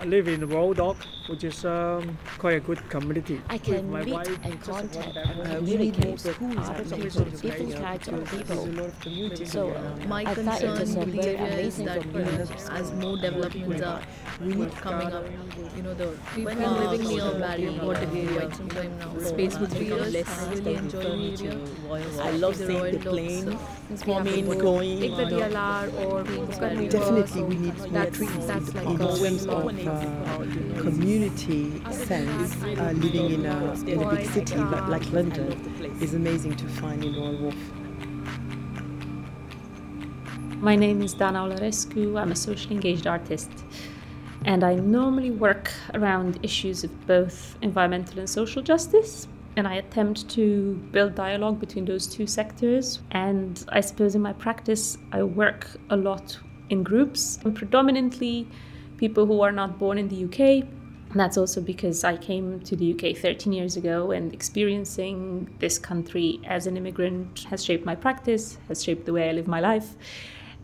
I live in Royal which is um, quite a good community. I can meet wife, and contact and communicate with other different types of people. So my concern with the area is that uh, as more developments are coming up, you know, the people living near Barry Water area some time now. Space would become less. I really enjoy the area. I love seeing the plane swarming, going. Take the DLR or Definitely, we need more trees in terms of uh, community sense. Uh, living in a, in a big city like, like London is amazing to find in Royal Wharf. My name is Dana Olărescu. I'm a socially engaged artist. And I normally work around issues of both environmental and social justice. And I attempt to build dialogue between those two sectors. And I suppose in my practice, I work a lot in groups, predominantly people who are not born in the UK. And that's also because I came to the UK 13 years ago, and experiencing this country as an immigrant has shaped my practice, has shaped the way I live my life.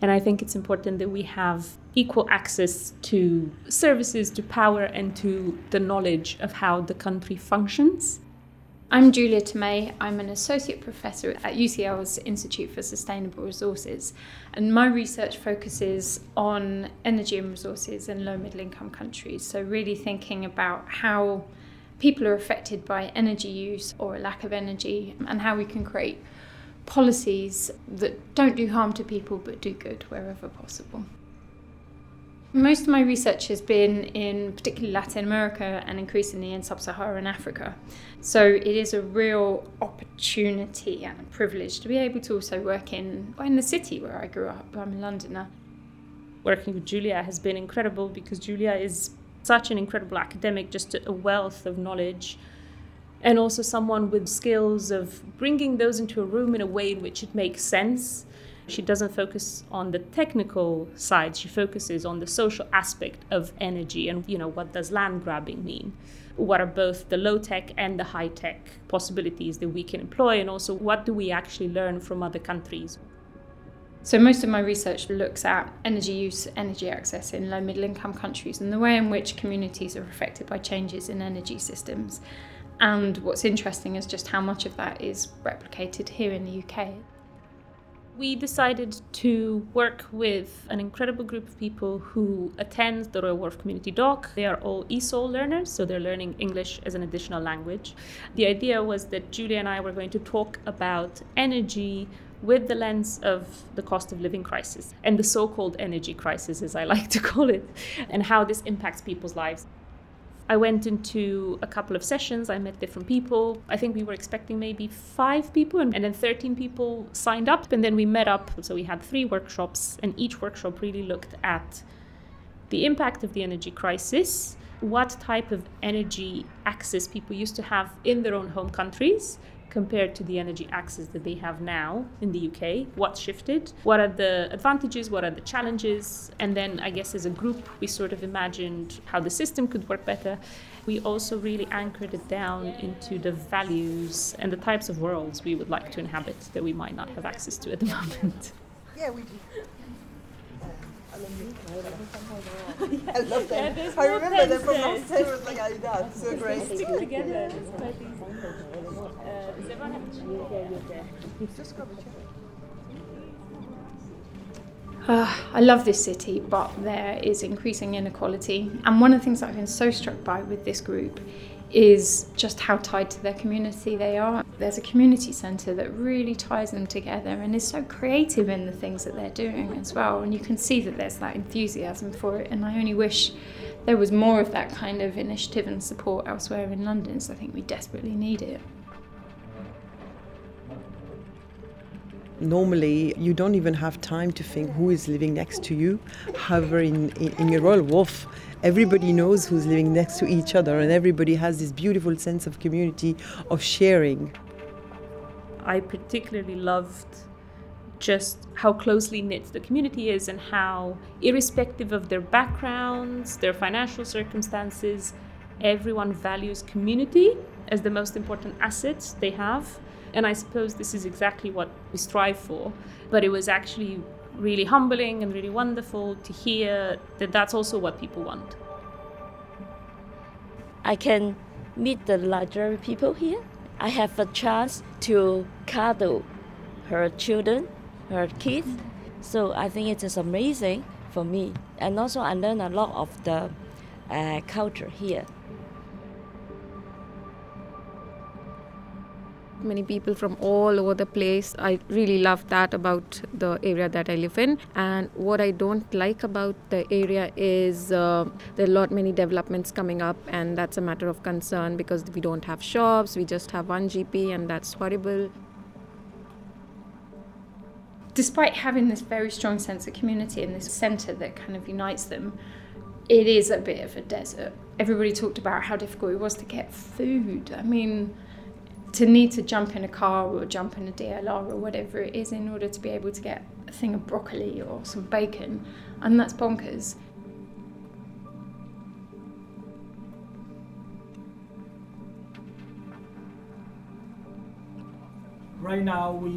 And I think it's important that we have equal access to services, to power, and to the knowledge of how the country functions. I'm Julia Tomei. I'm an associate professor at UCL's Institute for Sustainable Resources, and my research focuses on energy and resources in low middle income countries. So, really thinking about how people are affected by energy use or a lack of energy, and how we can create policies that don't do harm to people but do good wherever possible. Most of my research has been in particularly Latin America and increasingly in sub Saharan Africa. So it is a real opportunity and a privilege to be able to also work in, in the city where I grew up. I'm a Londoner. Working with Julia has been incredible because Julia is such an incredible academic, just a wealth of knowledge and also someone with skills of bringing those into a room in a way in which it makes sense. She doesn't focus on the technical side, she focuses on the social aspect of energy and, you know, what does land grabbing mean? What are both the low tech and the high tech possibilities that we can employ? And also, what do we actually learn from other countries? So, most of my research looks at energy use, energy access in low middle income countries, and the way in which communities are affected by changes in energy systems. And what's interesting is just how much of that is replicated here in the UK. We decided to work with an incredible group of people who attend the Royal Wharf Community Dock. They are all ESOL learners, so they're learning English as an additional language. The idea was that Julia and I were going to talk about energy with the lens of the cost of living crisis and the so called energy crisis, as I like to call it, and how this impacts people's lives. I went into a couple of sessions. I met different people. I think we were expecting maybe five people, and, then 13 people signed up. And then we met up. So we had three workshops, and each workshop really looked at the impact of the energy crisis, what type of energy access people used to have in their own home countries, compared to the energy access that they have now in the UK? What shifted? What are the advantages? What are the challenges? And then, I guess, as a group, we sort of imagined how the system could work better. We also really anchored it down into the values and the types of worlds we would like to inhabit that we might not have access to at the moment. Yeah, we do. I love them. Yeah, I remember them from last time. It was like, oh, that's so great. Stick together. Uh, I love this city, but there is increasing inequality. And one of the things that I've been so struck by with this group is just how tied to their community they are. There's a community centre that really ties them together and is so creative in the things that they're doing as well. And you can see that there's that enthusiasm for it. And I only wish there was more of that kind of initiative and support elsewhere in London, so I think we desperately need it. Normally you don't even have time to think who is living next to you. However, in, in, in your Royal Wharf, everybody knows who's living next to each other and everybody has this beautiful sense of community, of sharing. I particularly loved just how closely knit the community is and how, irrespective of their backgrounds, their financial circumstances, everyone values community as the most important asset they have and I suppose this is exactly what we strive for. But it was actually really humbling and really wonderful to hear that that's also what people want. I can meet the Nigerian people here. I have a chance to cuddle her children, her kids. So I think it is amazing for me. And also, I learn a lot of the uh, culture here. Many people from all over the place. I really love that about the area that I live in. And what I don't like about the area is uh, there are a lot many developments coming up, and that's a matter of concern because we don't have shops. We just have one GP, and that's horrible. Despite having this very strong sense of community and this centre that kind of unites them, it is a bit of a desert. Everybody talked about how difficult it was to get food. I mean, to need to jump in a car or jump in a DLR or whatever it is in order to be able to get a thing of broccoli or some bacon, and that's bonkers. Right now, we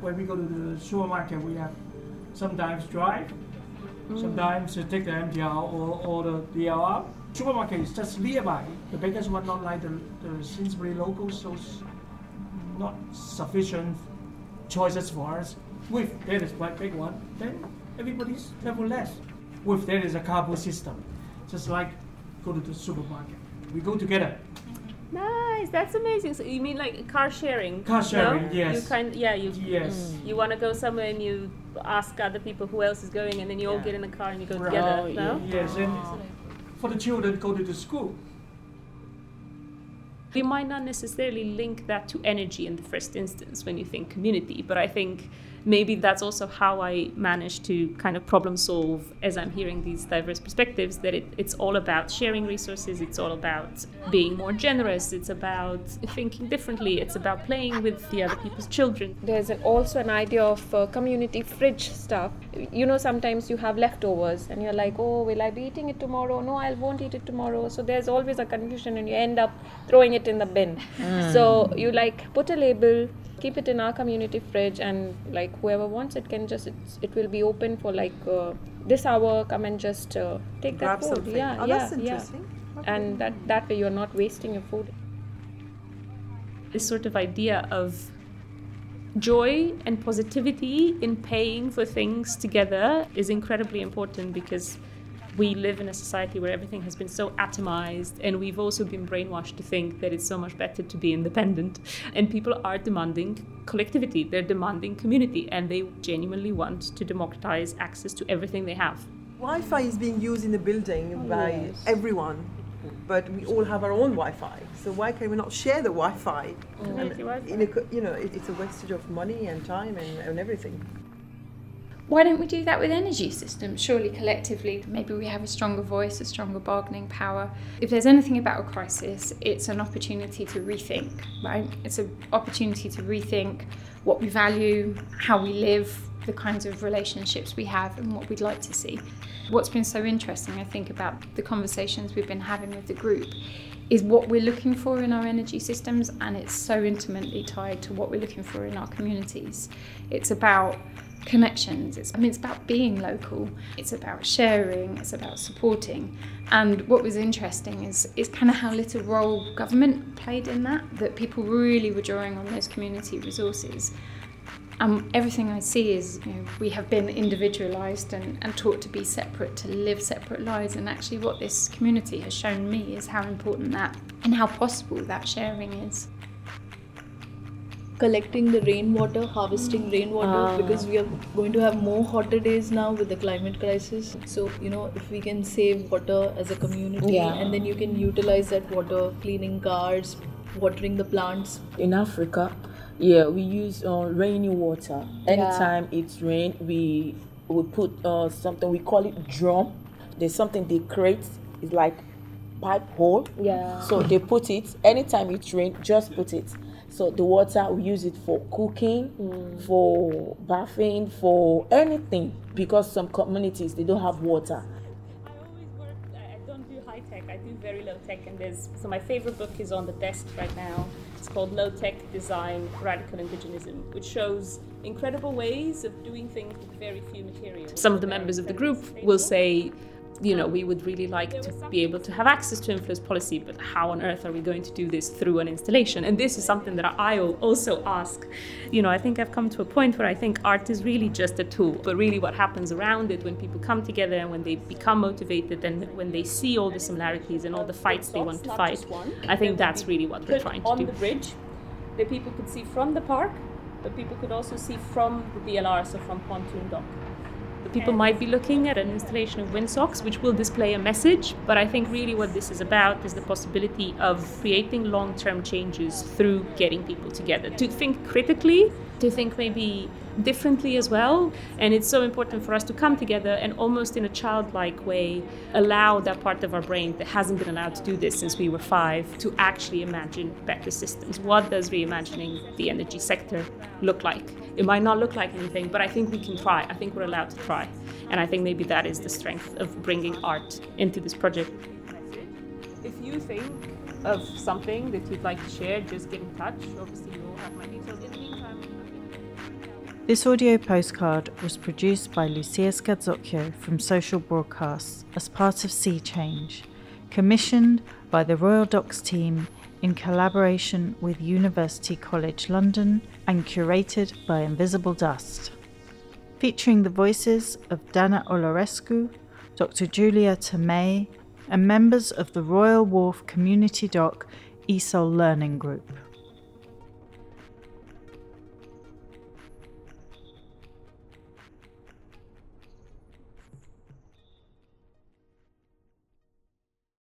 when we go to the supermarket, we have sometimes drive, mm. sometimes you take the MTR or, or the DLR supermarket is just nearby. The biggest one, not like the, the Sainsbury local, so not sufficient choices for us. With there is quite big one, then everybody's travel less. With there is a carpool system, just like go to the supermarket. We go together. Nice, that's amazing. So you mean like car sharing? Car sharing, no? yes. You kind, yeah, you. Yes. Mm. You want to go somewhere and you ask other people who else is going, and then you all get in the car and you go right. together. Oh, no? Yes, and for the children go to the school. We might not necessarily link that to energy in the first instance when you think community, but I think maybe that's also how I manage to kind of problem solve as I'm hearing these diverse perspectives that it, it's all about sharing resources, it's all about being more generous, it's about thinking differently, it's about playing with the other people's children. There's an, also an idea of uh, community fridge stuff. You know, sometimes you have leftovers and you're like, oh, will I be eating it tomorrow? No, I won't eat it tomorrow. So there's always a confusion and you end up throwing it in the bin. Mm. So you like put a label keep it in our community fridge and like whoever wants it can just it will be open for like uh, this hour come and just uh, take Grab that food something. yeah oh, yeah yeah okay. and that that way you're not wasting your food this sort of idea of joy and positivity in paying for things together is incredibly important because we live in a society where everything has been so atomized, and we've also been brainwashed to think that it's so much better to be independent. And people are demanding collectivity, they're demanding community, and they genuinely want to democratize access to everything they have. Wi Fi is being used in the building oh, by yes. everyone, but we all have our own Wi Fi. So why can we not share the Wi Fi? Mm. You know, it's a wastage of money and time and, and everything why don't we do that with energy systems? Surely collectively, maybe we have a stronger voice, a stronger bargaining power. If there's anything about a crisis, it's an opportunity to rethink, right? It's an opportunity to rethink what we value, how we live, the kinds of relationships we have, and what we'd like to see. What's been so interesting, I think, about the conversations we've been having with the group is what we're looking for in our energy systems, and it's so intimately tied to what we're looking for in our communities. It's about connections. It's, I mean, it's about being local. It's about sharing. It's about supporting. And what was interesting is is kind of how little role government played in that. That people really were drawing on those community resources. And everything I see is you know, we have been individualised and, and taught to be separate, to live separate lives. And actually, what this community has shown me is how important that and how possible that sharing is collecting the rainwater, harvesting rainwater uh. because we are going to have more hotter days now with the climate crisis. So, you know, if we can save water as a community yeah. and then you can utilize that water, cleaning cars, watering the plants. In Africa, yeah, we use uh, rainy water. Anytime yeah. it's rain, we we put uh, something we call it drum. There's something they create. It's like pipe hole. Yeah. So they put it anytime it rain, just put it. So the water we use it for cooking, mm. for bathing, for anything because some communities they don't have water. I always work. I don't do high tech. I do very low tech, and there's so my favorite book is on the desk right now. It's called Low Tech Design Radical Indigenism, which shows incredible ways of doing things with very few materials. Some of the members of the group will say you know, we would really like to be able to have access to influence policy, but how on earth are we going to do this through an installation? And this is something that I also ask. You know, I think I've come to a point where I think art is really just a tool, but really what happens around it when people come together and when they become motivated and when they see all the similarities and all the fights they want to fight, I think that's really what we're trying to do. on the bridge that people could see from the park, but people could also see from the DLR, so from Pontoon Dock. People might be looking at an installation of windsocks, which will display a message, but I think really what this is about is the possibility of creating long term changes through getting people together. To think critically, to think maybe differently as well. And it's so important for us to come together and almost in a childlike way allow that part of our brain that hasn't been allowed to do this since we were five to actually imagine better systems. What does reimagining the energy sector look like? It might not look like anything, but I think we can try. I think we're allowed to try. And I think maybe that is the strength of bringing art into this project. If you think of something that you'd like to share, just get in touch. Obviously, you all have my details. This audio postcard was produced by Lucia Scazzocchio from Social Broadcasts as part of Sea Change, commissioned by the Royal Docks team in collaboration with University College London and curated by Invisible Dust. Featuring the voices of Dana Olărescu, Dr. Julia Tomei, and members of the Royal Wharf Community Dock ESOL Learning Group.